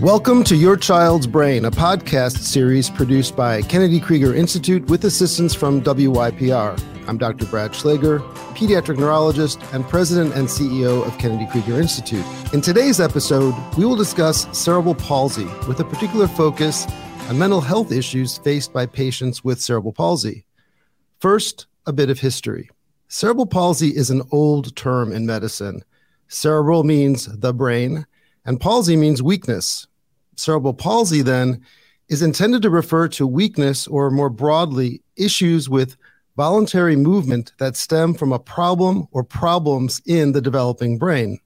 Welcome to Your Child's Brain, a podcast series produced by Kennedy Krieger Institute with assistance from WYPR. I'm Dr. Brad Schlaggar, pediatric neurologist and president and CEO of Kennedy Krieger Institute. In today's episode, we will discuss cerebral palsy with a particular focus on mental health issues faced by patients with cerebral palsy. First, a bit of history. Cerebral palsy is an old term in medicine. Cerebral means the brain, and palsy means weakness. Cerebral palsy, then, is intended to refer to weakness or more broadly, issues with voluntary movement that stem from a problem or problems in the developing brain.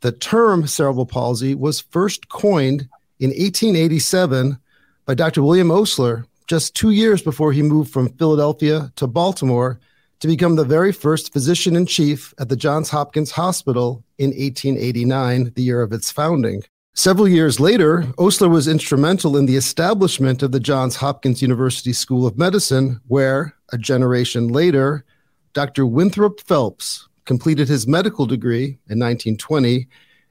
The term cerebral palsy was first coined in 1887 by Dr. William Osler, just two years before he moved from Philadelphia to Baltimore to become the very first physician in chief at the Johns Hopkins Hospital in 1889, the year of its founding. Several years later, Osler was instrumental in the establishment of the Johns Hopkins University School of Medicine, where, a generation later, Dr. Winthrop Phelps completed his medical degree in 1920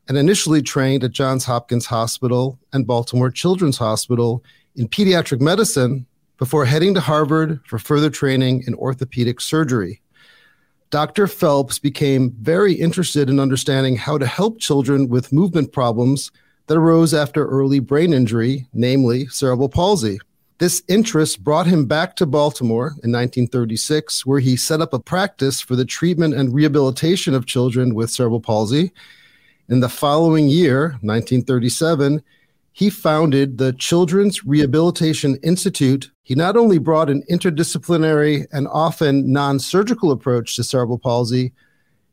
and initially trained at Johns Hopkins Hospital and Baltimore Children's Hospital in pediatric medicine before heading to Harvard for further training in orthopedic surgery. Dr. Phelps became very interested in understanding how to help children with movement problems that arose after early brain injury, namely cerebral palsy. This interest brought him back to Baltimore in 1936, where he set up a practice for the treatment and rehabilitation of children with cerebral palsy. In the following year, 1937, he founded the Children's Rehabilitation Institute. He not only brought an interdisciplinary and often non surgical approach to cerebral palsy,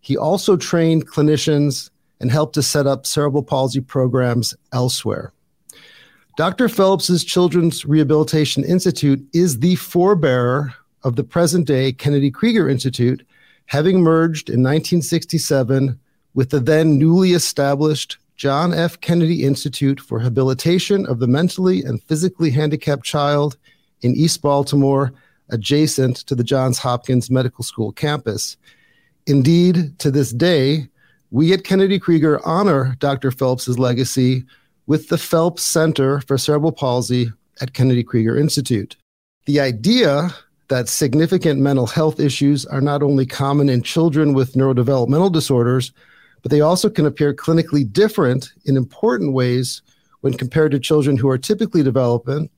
he also trained clinicians and helped to set up cerebral palsy programs elsewhere. Dr. Phelps's Children's Rehabilitation Institute is the forebearer of the present day Kennedy Krieger Institute, having merged in 1967 with the then newly established John F. Kennedy Institute for Habilitation of the Mentally and Physically Handicapped Child in East Baltimore, adjacent to the Johns Hopkins Medical School campus. Indeed, to this day, we at Kennedy Krieger honor Dr. Phelps's legacy with the Phelps Center for Cerebral Palsy at Kennedy Krieger Institute. The idea that significant mental health issues are not only common in children with neurodevelopmental disorders, but they also can appear clinically different in important ways when compared to children who are typically developing.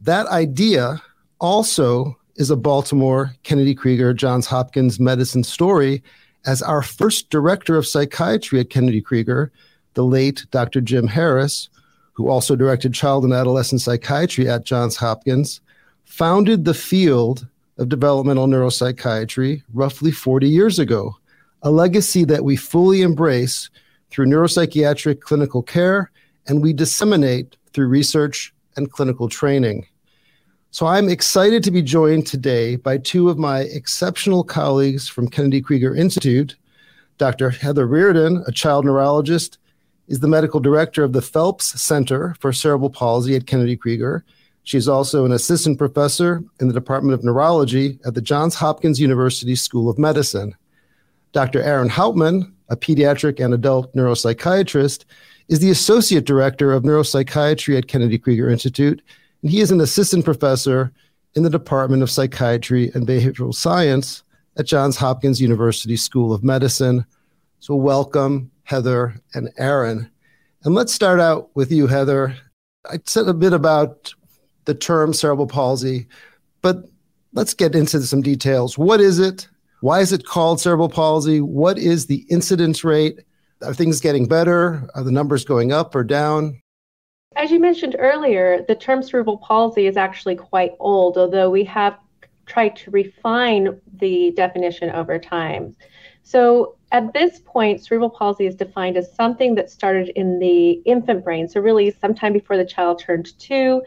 That idea also is a Baltimore Kennedy Krieger Johns Hopkins medicine story as our first director of psychiatry at Kennedy Krieger, the late Dr. Jim Harris, who also directed child and adolescent psychiatry at Johns Hopkins, founded the field of developmental neuropsychiatry roughly 40 years ago a legacy that we fully embrace through neuropsychiatric clinical care and we disseminate through research and clinical training. So I'm excited to be joined today by two of my exceptional colleagues from Kennedy Krieger Institute. Dr. Heather Riordan, a child neurologist, is the medical director of the Phelps Center for Cerebral Palsy at Kennedy Krieger. She's also an assistant professor in the Department of Neurology at the Johns Hopkins University School of Medicine. Dr. Aaron Hauptman, a pediatric and adult neuropsychiatrist, is the associate director of neuropsychiatry at Kennedy Krieger Institute, and he is an assistant professor in the Department of Psychiatry and Behavioral Science at Johns Hopkins University School of Medicine. So, welcome, Heather and Aaron. And let's start out with you, Heather. I said a bit about the term cerebral palsy, but let's get into some details. What is it? Why is it called cerebral palsy? What is the incidence rate? Are things getting better? Are the numbers going up or down? As you mentioned earlier, the term cerebral palsy is actually quite old, although we have tried to refine the definition over time. So at this point, cerebral palsy is defined as something that started in the infant brain, so really sometime before the child turned two,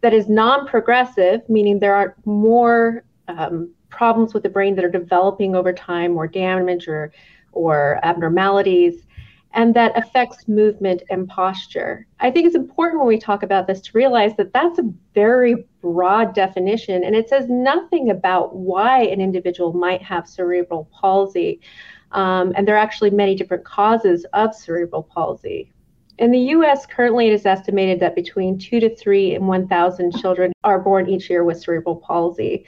that is non progressive, meaning there aren't more um, problems with the brain that are developing over time or damage or or abnormalities and that affects movement and posture. I think it's important when we talk about this to realize that that's a very broad definition and it says nothing about why an individual might have cerebral palsy. Um, and there are actually many different causes of cerebral palsy. In the US, currently it is estimated that between 2 to 3 and 1,000 children are born each year with cerebral palsy.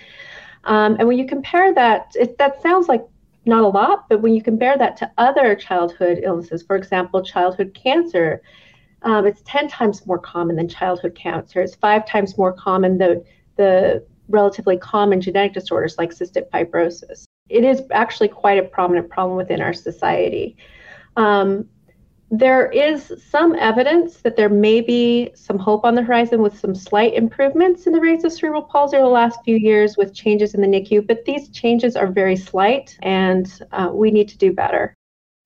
Um, and when you compare that, it, that sounds like not a lot, but when you compare that to other childhood illnesses, for example, childhood cancer, um, it's 10 times more common than childhood cancer. It's five times more common than the relatively common genetic disorders like cystic fibrosis. It is actually quite a prominent problem within our society. Um, there is some evidence that there may be some hope on the horizon with some slight improvements in the rates of cerebral palsy over the last few years with changes in the NICU, but these changes are very slight and uh, we need to do better.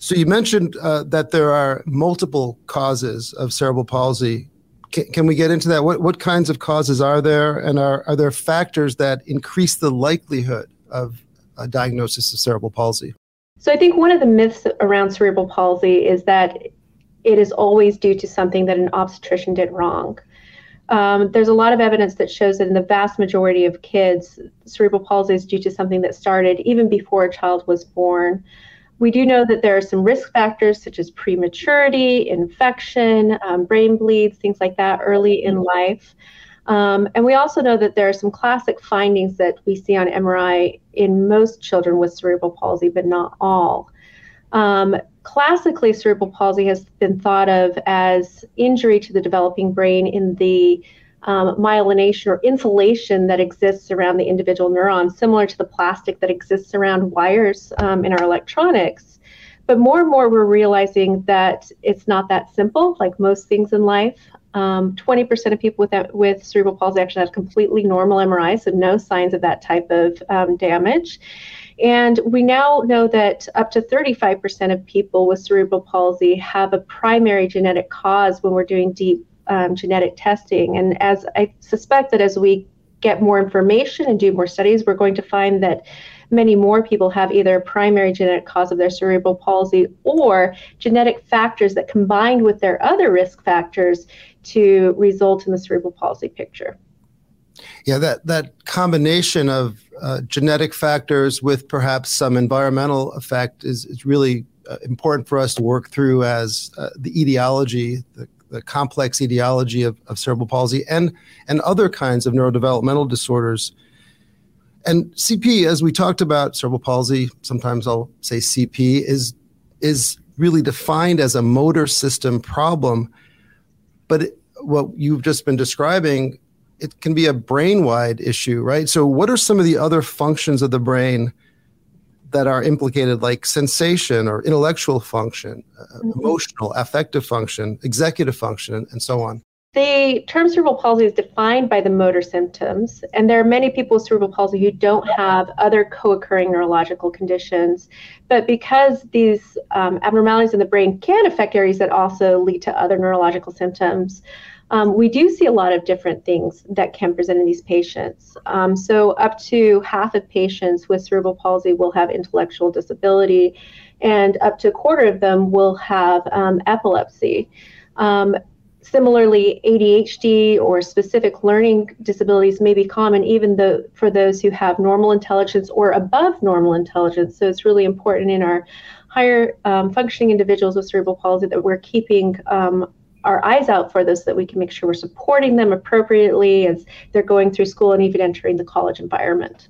So, you mentioned uh, that there are multiple causes of cerebral palsy. Can, can we get into that? What, what kinds of causes are there? And are, are there factors that increase the likelihood of a diagnosis of cerebral palsy? So I think one of the myths around cerebral palsy is that it is always due to something that an obstetrician did wrong. Um, there's a lot of evidence that shows that in the vast majority of kids, cerebral palsy is due to something that started even before a child was born. We do know that there are some risk factors such as prematurity, infection, um, brain bleeds, things like that early in life. Um, and we also know that there are some classic findings that we see on MRI in most children with cerebral palsy, but not all. Um, classically, cerebral palsy has been thought of as injury to the developing brain in the um, myelination or insulation that exists around the individual neurons, similar to the plastic that exists around wires um, in our electronics. But more and more, we're realizing that it's not that simple, like most things in life. Um, 20% of people with, with cerebral palsy actually have completely normal MRI, so no signs of that type of um, damage. And we now know that up to 35% of people with cerebral palsy have a primary genetic cause when we're doing deep um, genetic testing. And as I suspect that as we get more information and do more studies, we're going to find that many more people have either a primary genetic cause of their cerebral palsy or genetic factors that combined with their other risk factors to result in the cerebral palsy picture. Yeah, that, that combination of uh, genetic factors with perhaps some environmental effect is, is really uh, important for us to work through as uh, the etiology, the, the complex etiology of, of cerebral palsy and, and other kinds of neurodevelopmental disorders and CP, as we talked about cerebral palsy, sometimes I'll say CP is is really defined as a motor system problem. But it, what you've just been describing, it can be a brain-wide issue, right? So, what are some of the other functions of the brain that are implicated, like sensation or intellectual function, uh, mm-hmm. emotional, affective function, executive function, and so on? The term cerebral palsy is defined by the motor symptoms, and there are many people with cerebral palsy who don't have other co occurring neurological conditions. But because these um, abnormalities in the brain can affect areas that also lead to other neurological symptoms, um, we do see a lot of different things that can present in these patients. Um, so, up to half of patients with cerebral palsy will have intellectual disability, and up to a quarter of them will have um, epilepsy. Um, Similarly, ADHD or specific learning disabilities may be common even though for those who have normal intelligence or above normal intelligence. So it's really important in our higher um, functioning individuals with cerebral palsy that we're keeping um, our eyes out for this so that we can make sure we're supporting them appropriately as they're going through school and even entering the college environment.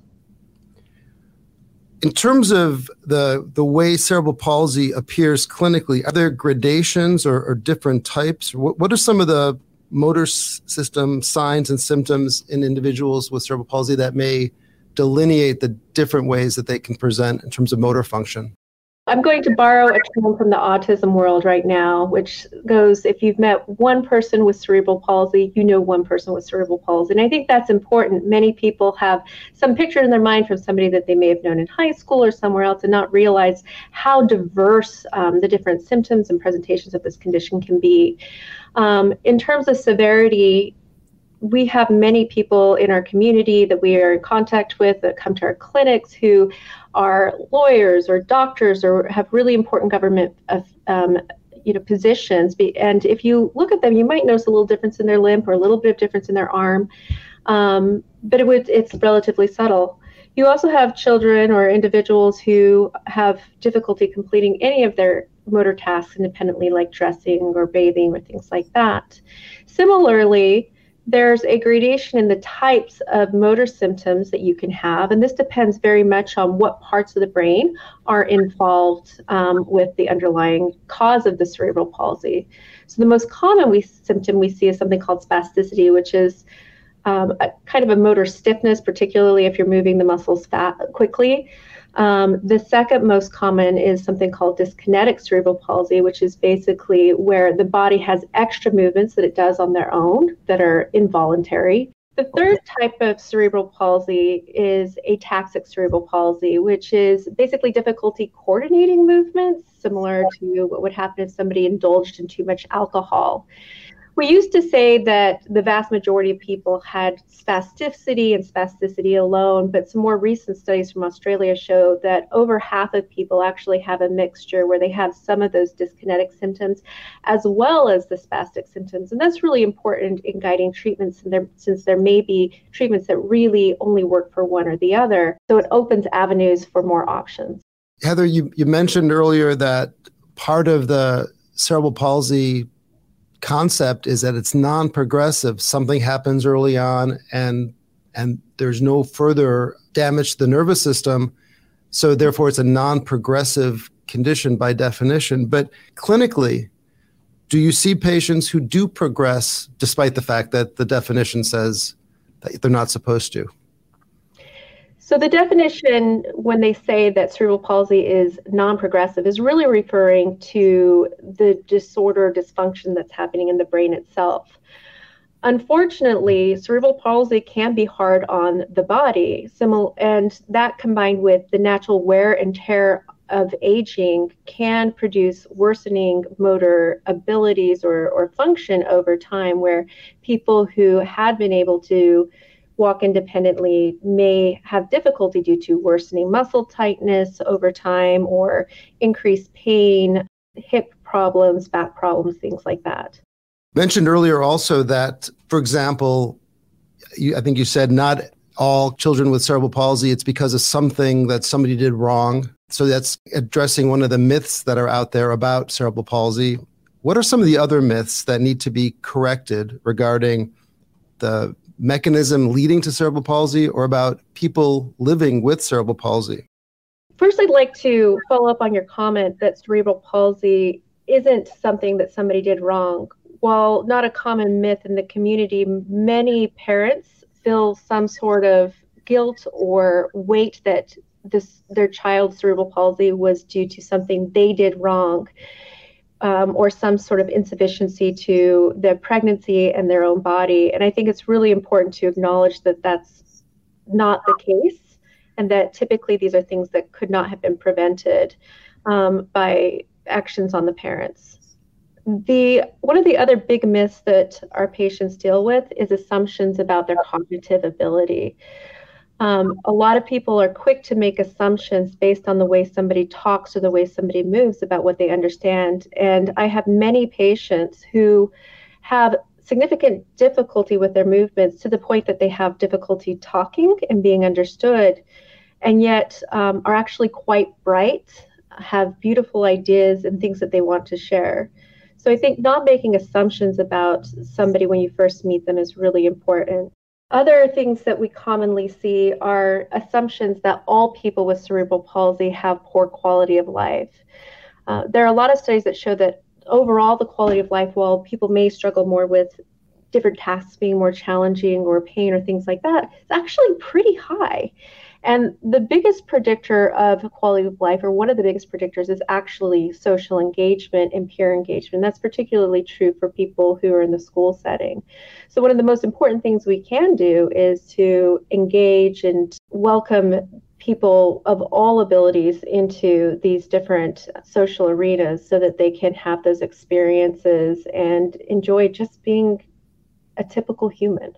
In terms of the the way cerebral palsy appears clinically, are there gradations or, or different types? What, what are some of the motor system signs and symptoms in individuals with cerebral palsy that may delineate the different ways that they can present in terms of motor function? I'm going to borrow a term from the autism world right now, which goes if you've met one person with cerebral palsy, you know one person with cerebral palsy. And I think that's important. Many people have some picture in their mind from somebody that they may have known in high school or somewhere else and not realize how diverse um, the different symptoms and presentations of this condition can be. Um, in terms of severity, we have many people in our community that we are in contact with that come to our clinics who are lawyers or doctors or have really important government um, you know positions. And if you look at them you might notice a little difference in their limb or a little bit of difference in their arm. Um, but it would it's relatively subtle. You also have children or individuals who have difficulty completing any of their motor tasks independently, like dressing or bathing or things like that. Similarly, there's a gradation in the types of motor symptoms that you can have, and this depends very much on what parts of the brain are involved um, with the underlying cause of the cerebral palsy. So, the most common we, symptom we see is something called spasticity, which is um, a kind of a motor stiffness, particularly if you're moving the muscles fat quickly. Um, the second most common is something called dyskinetic cerebral palsy, which is basically where the body has extra movements that it does on their own that are involuntary. The third type of cerebral palsy is ataxic cerebral palsy, which is basically difficulty coordinating movements, similar to what would happen if somebody indulged in too much alcohol we used to say that the vast majority of people had spasticity and spasticity alone, but some more recent studies from Australia show that over half of people actually have a mixture where they have some of those dyskinetic symptoms as well as the spastic symptoms. And that's really important in guiding treatments there, since there may be treatments that really only work for one or the other. So it opens avenues for more options. Heather, you, you mentioned earlier that part of the cerebral palsy concept is that it's non-progressive. Something happens early on, and and there's no further damage to the nervous system. So therefore, it's a non-progressive condition by definition. But clinically, do you see patients who do progress despite the fact that the definition says that they're not supposed to? So the definition when they say that cerebral palsy is non-progressive is really referring to the disorder dysfunction that's happening in the brain itself. Unfortunately, cerebral palsy can be hard on the body, and that combined with the natural wear and tear of aging can produce worsening motor abilities or, or function over time, where people who had been able to walk independently may have difficulty due to worsening muscle tightness over time or increased pain, hip problems, back problems, things like that. Mentioned earlier also that, for example, you, I think you said not all children with cerebral palsy, it's because of something that somebody did wrong. So that's addressing one of the myths that are out there about cerebral palsy. What are some of the other myths that need to be corrected regarding the mechanism leading to cerebral palsy or about people living with cerebral palsy? First, I'd like to follow up on your comment that cerebral palsy isn't something that somebody did wrong. While not a common myth in the community, many parents feel some sort of guilt or weight that this their child's cerebral palsy was due to something they did wrong um, or some sort of insufficiency to the pregnancy and their own body. And I think it's really important to acknowledge that that's not the case, and that typically these are things that could not have been prevented um, by actions on the parents. The one of the other big myths that our patients deal with is assumptions about their cognitive ability. Um, a lot of people are quick to make assumptions based on the way somebody talks or the way somebody moves about what they understand. And I have many patients who have significant difficulty with their movements to the point that they have difficulty talking and being understood, and yet um, are actually quite bright, have beautiful ideas and things that they want to share. So I think not making assumptions about somebody when you first meet them is really important. Other things that we commonly see are assumptions that all people with cerebral palsy have poor quality of life. Uh, there are a lot of studies that show that overall, the quality of life, while people may struggle more with different tasks being more challenging or pain or things like that, it's actually pretty high. And the biggest predictor of quality of life, or one of the biggest predictors, is actually social engagement and peer engagement. That's particularly true for people who are in the school setting. So, one of the most important things we can do is to engage and welcome people of all abilities into these different social arenas so that they can have those experiences and enjoy just being a typical human.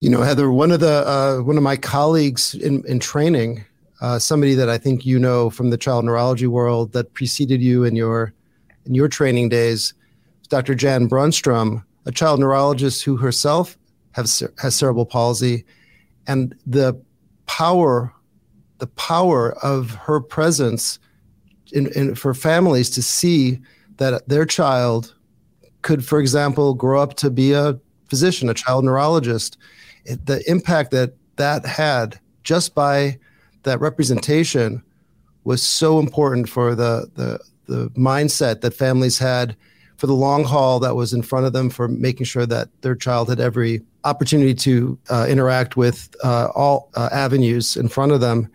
You know, Heather, one of the uh, one of my colleagues in, in training, uh, somebody that I think you know from the child neurology world that preceded you in your in your training days, Dr. Jan Brunstrom, a child neurologist who herself has has cerebral palsy, and the power the power of her presence in, in, for families to see that their child could, for example, grow up to be a physician, a child neurologist. The impact that that had just by that representation was so important for the, the, the mindset that families had for the long haul that was in front of them for making sure that their child had every opportunity to uh, interact with uh, all uh, avenues in front of them.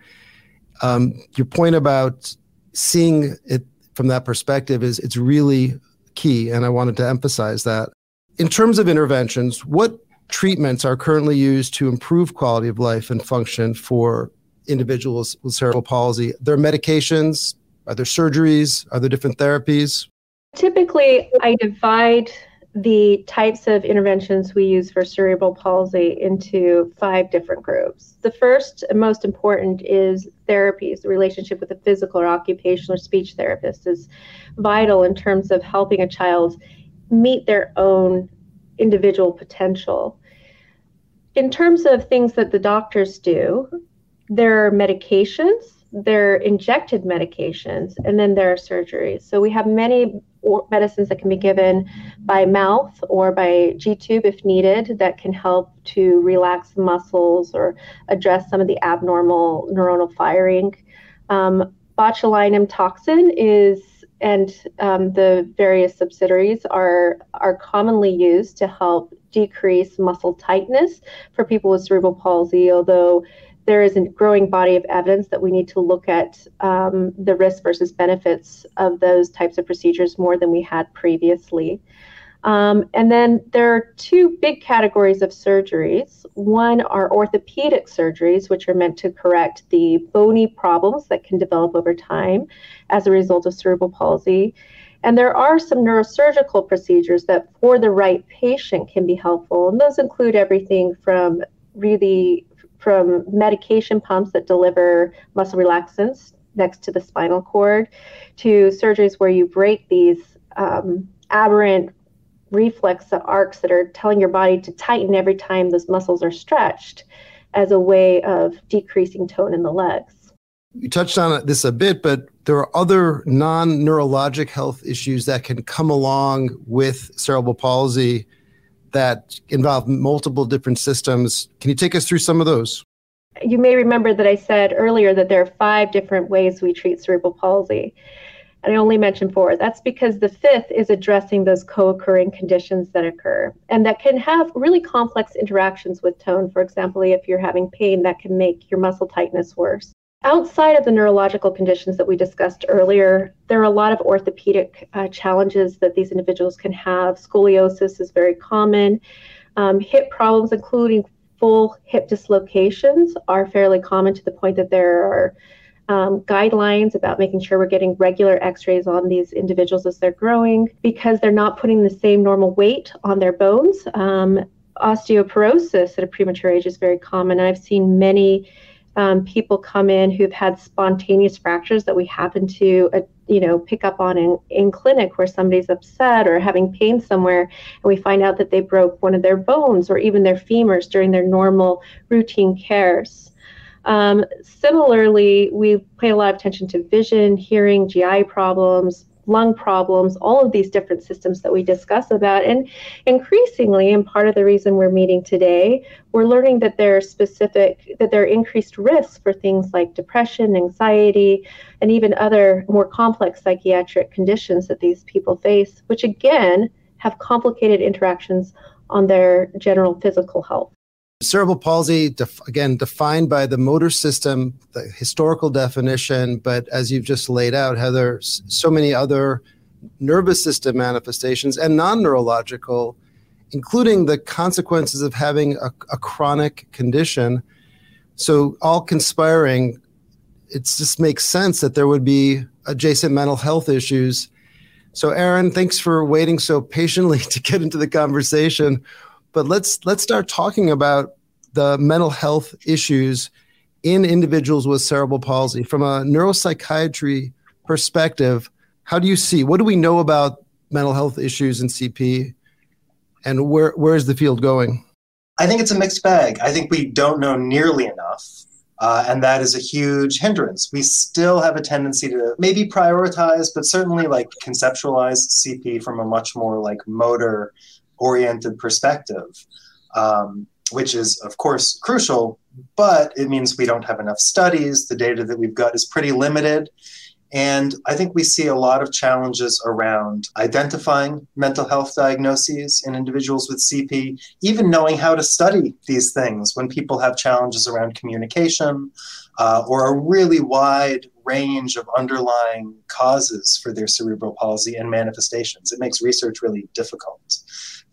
Um, your point about seeing it from that perspective is it's really key, and I wanted to emphasize that. In terms of interventions, what treatments are currently used to improve quality of life and function for individuals with cerebral palsy? There are medications, are there surgeries, are there different therapies? Typically, I divide the types of interventions we use for cerebral palsy into five different groups. The first and most important is therapies. The relationship with a physical or occupational or speech therapist is vital in terms of helping a child meet their own individual potential. In terms of things that the doctors do, there are medications there are injected medications, and then there are surgeries. So we have many medicines that can be given by mouth or by G tube if needed that can help to relax muscles or address some of the abnormal neuronal firing. Um, botulinum toxin is and um, the various subsidiaries are are commonly used to help decrease muscle tightness for people with cerebral palsy although there is a growing body of evidence that we need to look at um, the risk versus benefits of those types of procedures more than we had previously. Um, and then there are two big categories of surgeries. One are orthopedic surgeries, which are meant to correct the bony problems that can develop over time as a result of cerebral palsy. And there are some neurosurgical procedures that, for the right patient, can be helpful. And those include everything from really from medication pumps that deliver muscle relaxants next to the spinal cord to surgeries where you break these um, aberrant reflex arcs that are telling your body to tighten every time those muscles are stretched as a way of decreasing tone in the legs. You touched on this a bit, but there are other non neurologic health issues that can come along with cerebral palsy that involve multiple different systems. Can you take us through some of those? You may remember that I said earlier that there are five different ways we treat cerebral palsy. And I only mentioned four. That's because the fifth is addressing those co occurring conditions that occur and that can have really complex interactions with tone. For example, if you're having pain, that can make your muscle tightness worse. Outside of the neurological conditions that we discussed earlier, there are a lot of orthopedic uh, challenges that these individuals can have. Scoliosis is very common. Um, hip problems, including full hip dislocations, are fairly common to the point that there are um, guidelines about making sure we're getting regular x rays on these individuals as they're growing because they're not putting the same normal weight on their bones. Um, osteoporosis at a premature age is very common. I've seen many um, people come in who've had spontaneous fractures that we happen to, uh, you know, pick up on in, in clinic where somebody's upset or having pain somewhere, and we find out that they broke one of their bones or even their femurs during their normal routine cares. Um, similarly, we pay a lot of attention to vision, hearing, GI problems, lung problems, all of these different systems that we discuss about. And increasingly, and part of the reason we're meeting today, we're learning that there are specific, that there are increased risks for things like depression, anxiety, and even other more complex psychiatric conditions that these people face, which again have complicated interactions on their general physical health. Cerebral palsy, def- again, defined by the motor system, the historical definition, but as you've just laid out, Heather, so many other nervous system manifestations and non neurological, including the consequences of having a, a, chronic condition. So, all conspiring, it just makes sense that there would be adjacent mental health issues. So, Aaron, thanks for waiting so patiently to get into the conversation but let's let's start talking about the mental health issues in individuals with cerebral palsy. From a neuropsychiatry perspective how do you see what do we know about mental health issues in cp and where where is the field going? I think it's a mixed bag. I think we don't know nearly enough Uh, and that is a huge hindrance. We still have a tendency to maybe prioritize, but certainly like conceptualize CP from a much more like motor oriented perspective, um, which is, of course, crucial, but it means we don't have enough studies. The data that we've got is pretty limited. And I think we see a lot of challenges around identifying mental health diagnoses in individuals with CP, even knowing how to study these things when people have challenges around communication uh, or a really wide range of underlying causes for their cerebral palsy and manifestations. It makes research really difficult.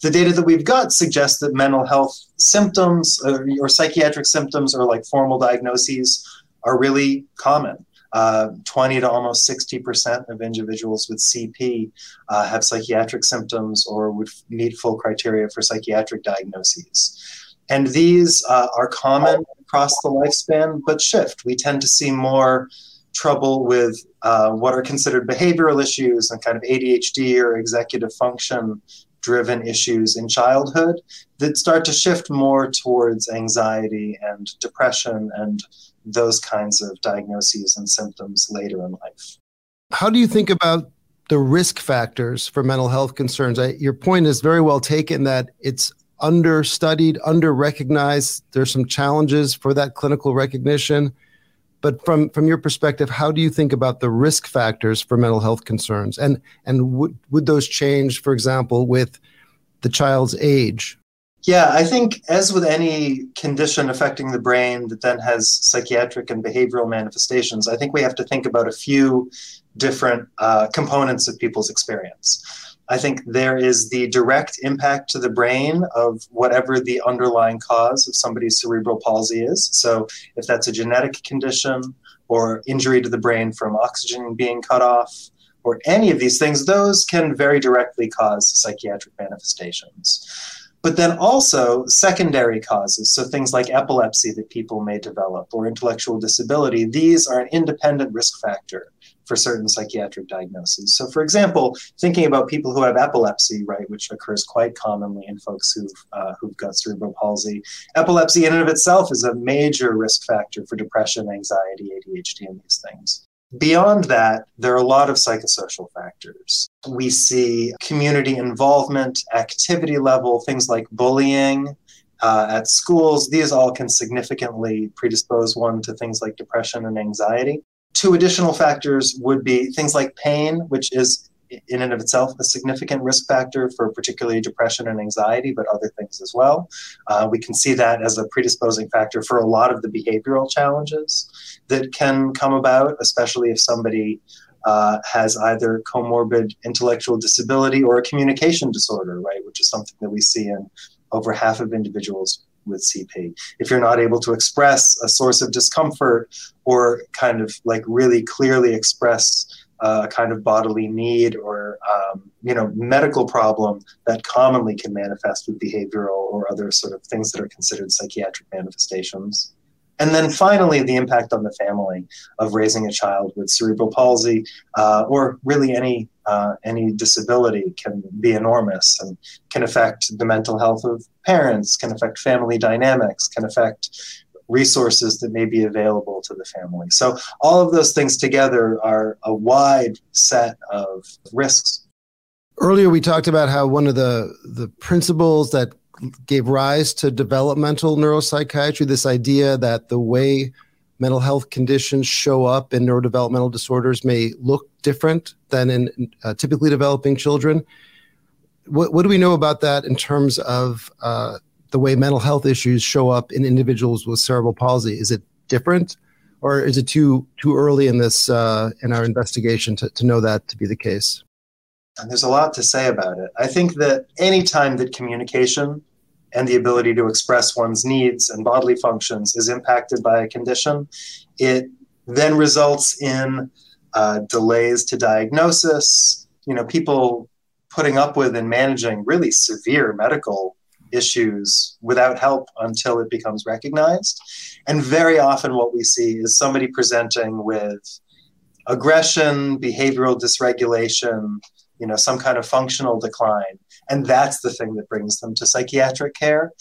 The data that we've got suggests that mental health symptoms or, or psychiatric symptoms or like formal diagnoses are really common. Uh, 20 to almost 60% of individuals with CP uh, have psychiatric symptoms or would meet full criteria for psychiatric diagnoses. And these uh, are common across the lifespan, but shift. We tend to see more trouble with uh, what are considered behavioral issues and kind of ADHD or executive function driven issues in childhood that start to shift more towards anxiety and depression and those kinds of diagnoses and symptoms later in life. How do you think about the risk factors for mental health concerns? I, your point is very well taken that it's understudied, under recognized. There's some challenges for that clinical recognition. But from, from your perspective, how do you think about the risk factors for mental health concerns? And, and would, would those change, for example, with the child's age? Yeah, I think as with any condition affecting the brain that then has psychiatric and behavioral manifestations, I think we have to think about a few different uh, components of people's experience. I think there is the direct impact to the brain of whatever the underlying cause of somebody's cerebral palsy is. So, if that's a genetic condition or injury to the brain from oxygen being cut off, or any of these things, those can very directly cause psychiatric manifestations but then also secondary causes, so things like epilepsy that people may develop or intellectual disability, these are an independent risk factor for certain psychiatric diagnoses. So, for example, thinking about people who have epilepsy, right, which occurs quite commonly in folks who've, uh, who've got cerebral palsy, epilepsy in and of itself is a major risk factor for depression, anxiety, ADHD, and these things. Beyond that, there are a lot of psychosocial factors. We see community involvement, activity level, things like bullying uh, at schools. These all can significantly predispose one to things like depression and anxiety. Two additional factors would be things like pain, which is in and of itself a significant risk factor for particularly depression and anxiety, but other things as well. Uh, we can see that as a predisposing factor for a lot of the behavioral challenges that can come about, especially if somebody uh, has either comorbid intellectual disability or a communication disorder, right, which is something that we see in over half of individuals with CP. If you're not able to express a source of discomfort or kind of like really clearly express a kind of bodily need or um, you know medical problem that commonly can manifest with behavioral or other sort of things that are considered psychiatric manifestations. And then finally, the impact on the family of raising a child with cerebral palsy uh, or really any uh, any disability can be enormous and can affect the mental health of parents, can affect family dynamics, can affect resources that may be available to the family. So, all of those things together are a wide set of risks. Earlier, we talked about how one of the, the principles that gave rise to developmental neuropsychiatry this idea that the way mental health conditions show up in neurodevelopmental disorders may look different than in uh, typically developing children. What, what, do we know about that in terms of uh, the way mental health issues show up in individuals with cerebral palsy? Is it different, or is it too too early in this uh, in our investigation to, to know that to be the case? And there's a lot to say about it. I think that any time that communication and the ability to express one's needs and bodily functions is impacted by a condition, it then results in uh, delays to diagnosis. You know, people putting up with and managing really severe medical issues without help until it becomes recognized. And very often, what we see is somebody presenting with aggression, behavioral dysregulation, you know, some kind of functional decline. And that's the thing that brings them to psychiatric care.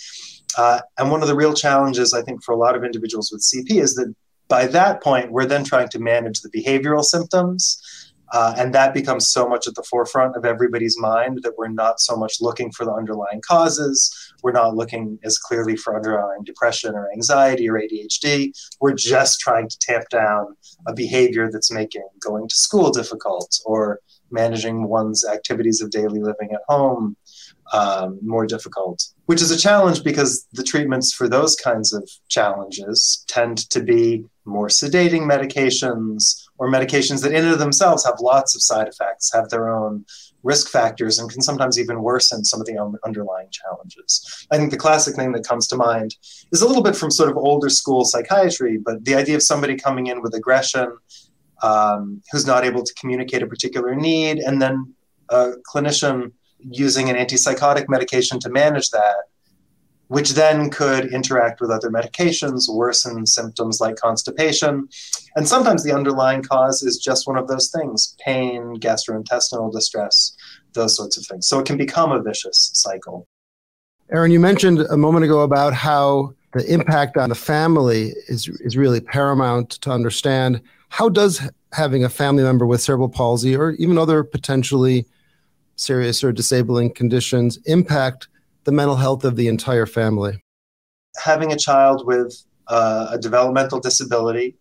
Uh, and one of the real challenges, I think, for a lot of individuals with CP is that by that point, we're then trying to manage the behavioral symptoms. Uh, and that becomes so much at the forefront of everybody's mind that we're not so much looking for the underlying causes. We're not looking as clearly for underlying depression or anxiety or ADHD. We're just trying to tamp down a behavior that's making going to school difficult or managing one's activities of daily living at home um, more difficult, which is a challenge because the treatments for those kinds of challenges tend to be more sedating medications or medications that in and of themselves have lots of side effects, have their own risk factors, and can sometimes even worsen some of the underlying challenges. I think the classic thing that comes to mind is a little bit from sort of older school psychiatry, but the idea of somebody coming in with aggression um, who's not able to communicate a particular need, and then a clinician using an antipsychotic medication to manage that, which then could interact with other medications, worsen symptoms like constipation. And sometimes the underlying cause is just one of those things pain, gastrointestinal distress, those sorts of things. So it can become a vicious cycle. Aaron, you mentioned a moment ago about how the impact on the family is, is really paramount to understand. How does having a family member with cerebral palsy or even other potentially serious or disabling conditions impact the mental health of the entire family? Having a child with uh, a developmental disability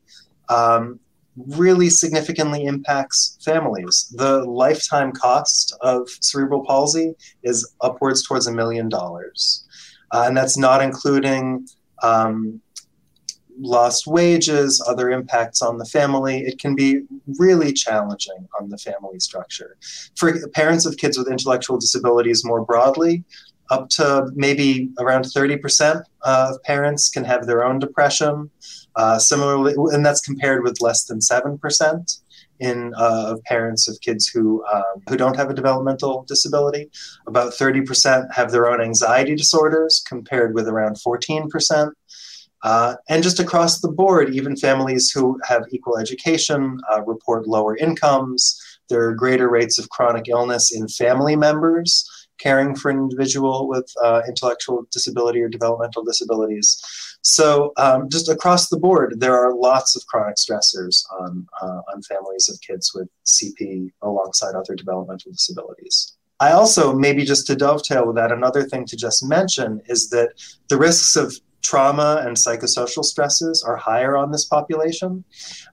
um, really significantly impacts families. The lifetime cost of cerebral palsy is upwards towards a million dollars. Uh, and that's not including um, lost wages, other impacts on the family. It can be really challenging on the family structure. For parents of kids with intellectual disabilities more broadly, up to maybe around 30% of parents can have their own depression. Uh, similarly, and that's compared with less than 7% in uh, of parents of kids who um, who don't have a developmental disability. About 30% have their own anxiety disorders, compared with around 14% uh, and just across the board, even families who have equal education uh, report lower incomes. There are greater rates of chronic illness in family members caring for an individual with uh, intellectual disability or developmental disabilities. So, um, just across the board, there are lots of chronic stressors on, uh, on families of kids with CP alongside other developmental disabilities. I also, maybe just to dovetail with that, another thing to just mention is that the risks of trauma and psychosocial stresses are higher on this population.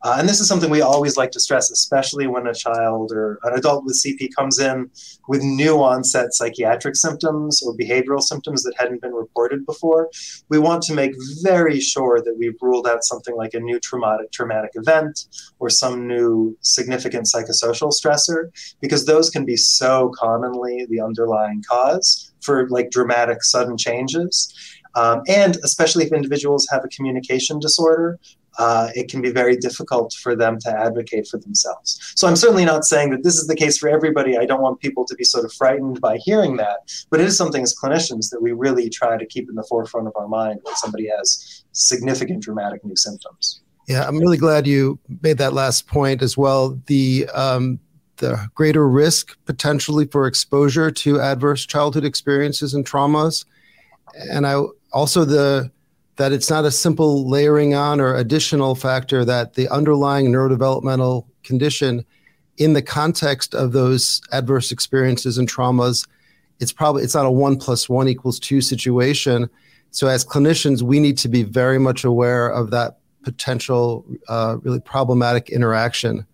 Uh, and this is something we always like to stress, especially when a child or an adult with CP comes in with new onset psychiatric symptoms or behavioral symptoms that hadn't been reported before. We want to make very sure that we've ruled out something like a new traumatic traumatic event or some new significant psychosocial stressor, because those can be so commonly the underlying cause for like dramatic sudden changes. Um, and especially if individuals have a communication disorder, uh, it can be very difficult for them to advocate for themselves. So I'm certainly not saying that this is the case for everybody. I don't want people to be sort of frightened by hearing that, but it is something as clinicians that we really try to keep in the forefront of our mind when somebody has significant dramatic new symptoms. Yeah, I'm really glad you made that last point as well. The um, the greater risk potentially for exposure to adverse childhood experiences and traumas, and I also the that it's not a simple layering on or additional factor that the underlying neurodevelopmental condition in the context of those adverse experiences and traumas it's probably it's not a one plus one equals two situation. So as clinicians we need to be very much aware of that potential uh, really problematic interaction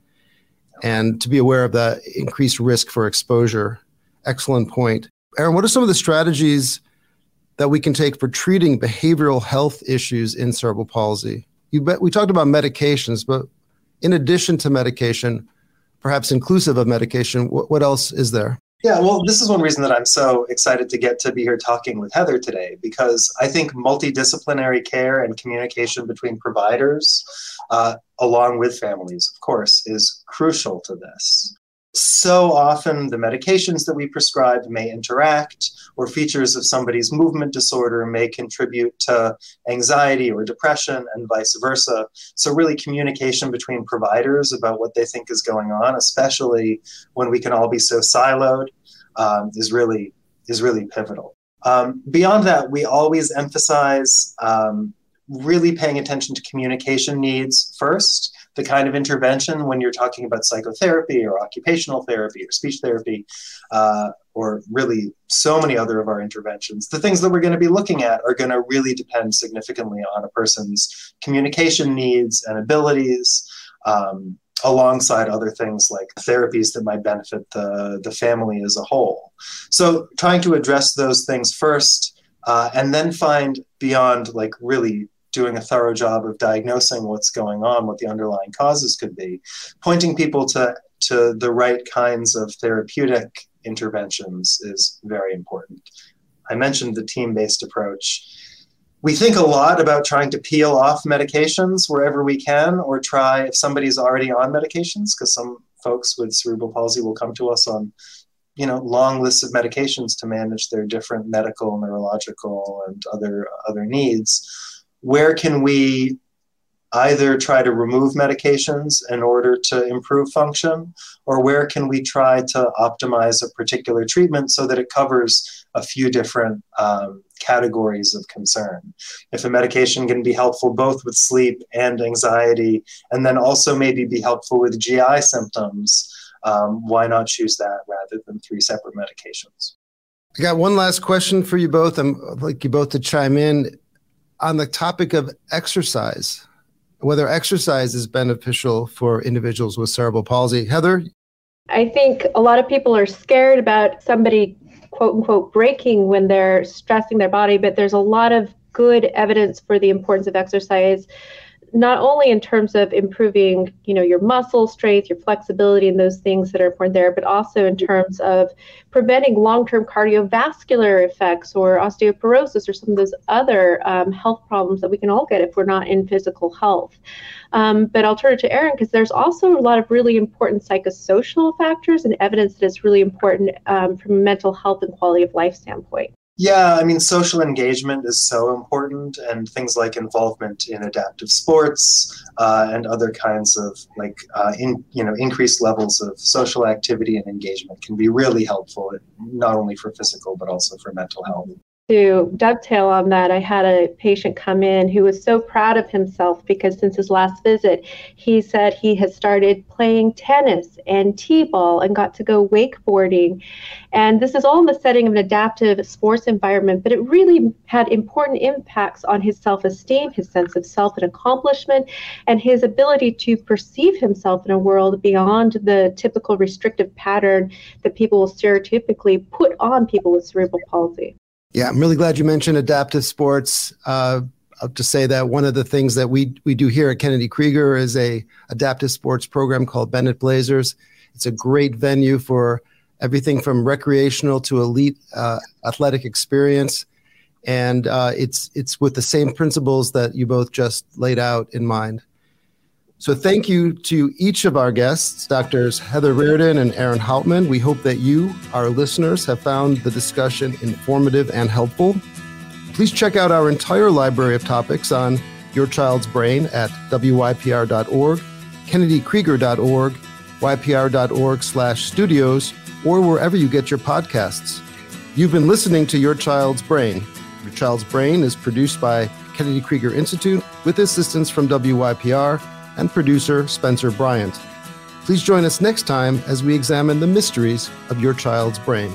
and to be aware of that increased risk for exposure. Excellent point. Aaron what are some of the strategies that we can take for treating behavioral health issues in cerebral palsy. You bet, we talked about medications, but in addition to medication, perhaps inclusive of medication, what, what else is there? Yeah, well, this is one reason that I'm so excited to get to be here talking with Heather today, because I think multidisciplinary care and communication between providers, uh, along with families, of course, is crucial to this so often the medications that we prescribe may interact, or features of somebody's movement disorder may contribute to anxiety or depression, and vice versa. So, really, communication between providers about what they think is going on, especially when we can all be so siloed, um, is really is really pivotal. Um, beyond that, we always emphasize um, really paying attention to communication needs first. The kind of intervention when you're talking about psychotherapy or occupational therapy or speech therapy, uh, or really so many other of our interventions, the things that we're going to be looking at are going to really depend significantly on a person's communication needs and abilities. Um, alongside other things like therapies that might benefit the, the family as a whole. So, trying to address those things first uh, and then find beyond like really doing a thorough job of diagnosing what's going on, what the underlying causes could be, pointing people to, to the right kinds of therapeutic interventions is very important. I mentioned the team based approach we think a lot about trying to peel off medications wherever we can, or try if somebody's already on medications, because some folks with cerebral palsy will come to us on you know long lists of medications to manage their different medical neurological and other other needs where can we either try to remove medications in order to improve function or where can we try to optimize a particular treatment so that it covers a few different um, categories of concern. If a medication can be helpful both with sleep and anxiety, and then also maybe be helpful with GI symptoms, um, why not choose that rather than three separate medications? I got one last question for you both. I'd like you both to chime in on the topic of exercise, whether exercise is beneficial for individuals with cerebral palsy. Heather? I think a lot of people are scared about somebody quote unquote breaking when they're stressing their body, but there's a lot of good evidence for the importance of exercise not only in terms of improving you know your muscle strength your flexibility and those things that are important there but also in terms of preventing long-term cardiovascular effects or osteoporosis or some of those other um, health problems that we can all get if we're not in physical health. Um, but i'll turn it to aaron because there's also a lot of really important psychosocial factors and evidence that is really important um, from a mental health and quality of life standpoint yeah, I mean, social engagement is so important, and things like involvement in adaptive sports uh, and other kinds of like uh, in you know increased levels of social activity and engagement can be really helpful, not only for physical but also for mental health to dovetail on that, I had a patient come in who was so proud of himself because since his last visit, he said he has started playing tennis and t ball and got to go wakeboarding. And this is all in the setting of an adaptive sports environment, but it really had important impacts on his self esteem, his sense of self and accomplishment, and his ability to perceive himself in a world beyond the typical restrictive pattern that people will stereotypically put on people with cerebral palsy. Yeah, I'm really glad you mentioned adaptive sports. Uh, I'll just say that one of the things that we we do here at Kennedy Krieger is a adaptive sports program called Bennett Blazers. It's a great venue for everything from recreational to elite uh, athletic experience, and uh, it's it's with the same principles that you both just laid out in mind. So thank you to each of our guests, Doctors Heather Riordan and Aaron Hauptman. We hope that you, our listeners, have found the discussion informative and helpful. Please check out our entire library of topics on your child's brain at wypr.org, kennedykrieger.org, ypr.org slash studios, or wherever you get your podcasts. You've been listening to Your Child's Brain. Your Child's Brain is produced by Kennedy Krieger Institute with assistance from WYPR and producer Spencer Bryant. Please join us next time as we examine the mysteries of your child's brain.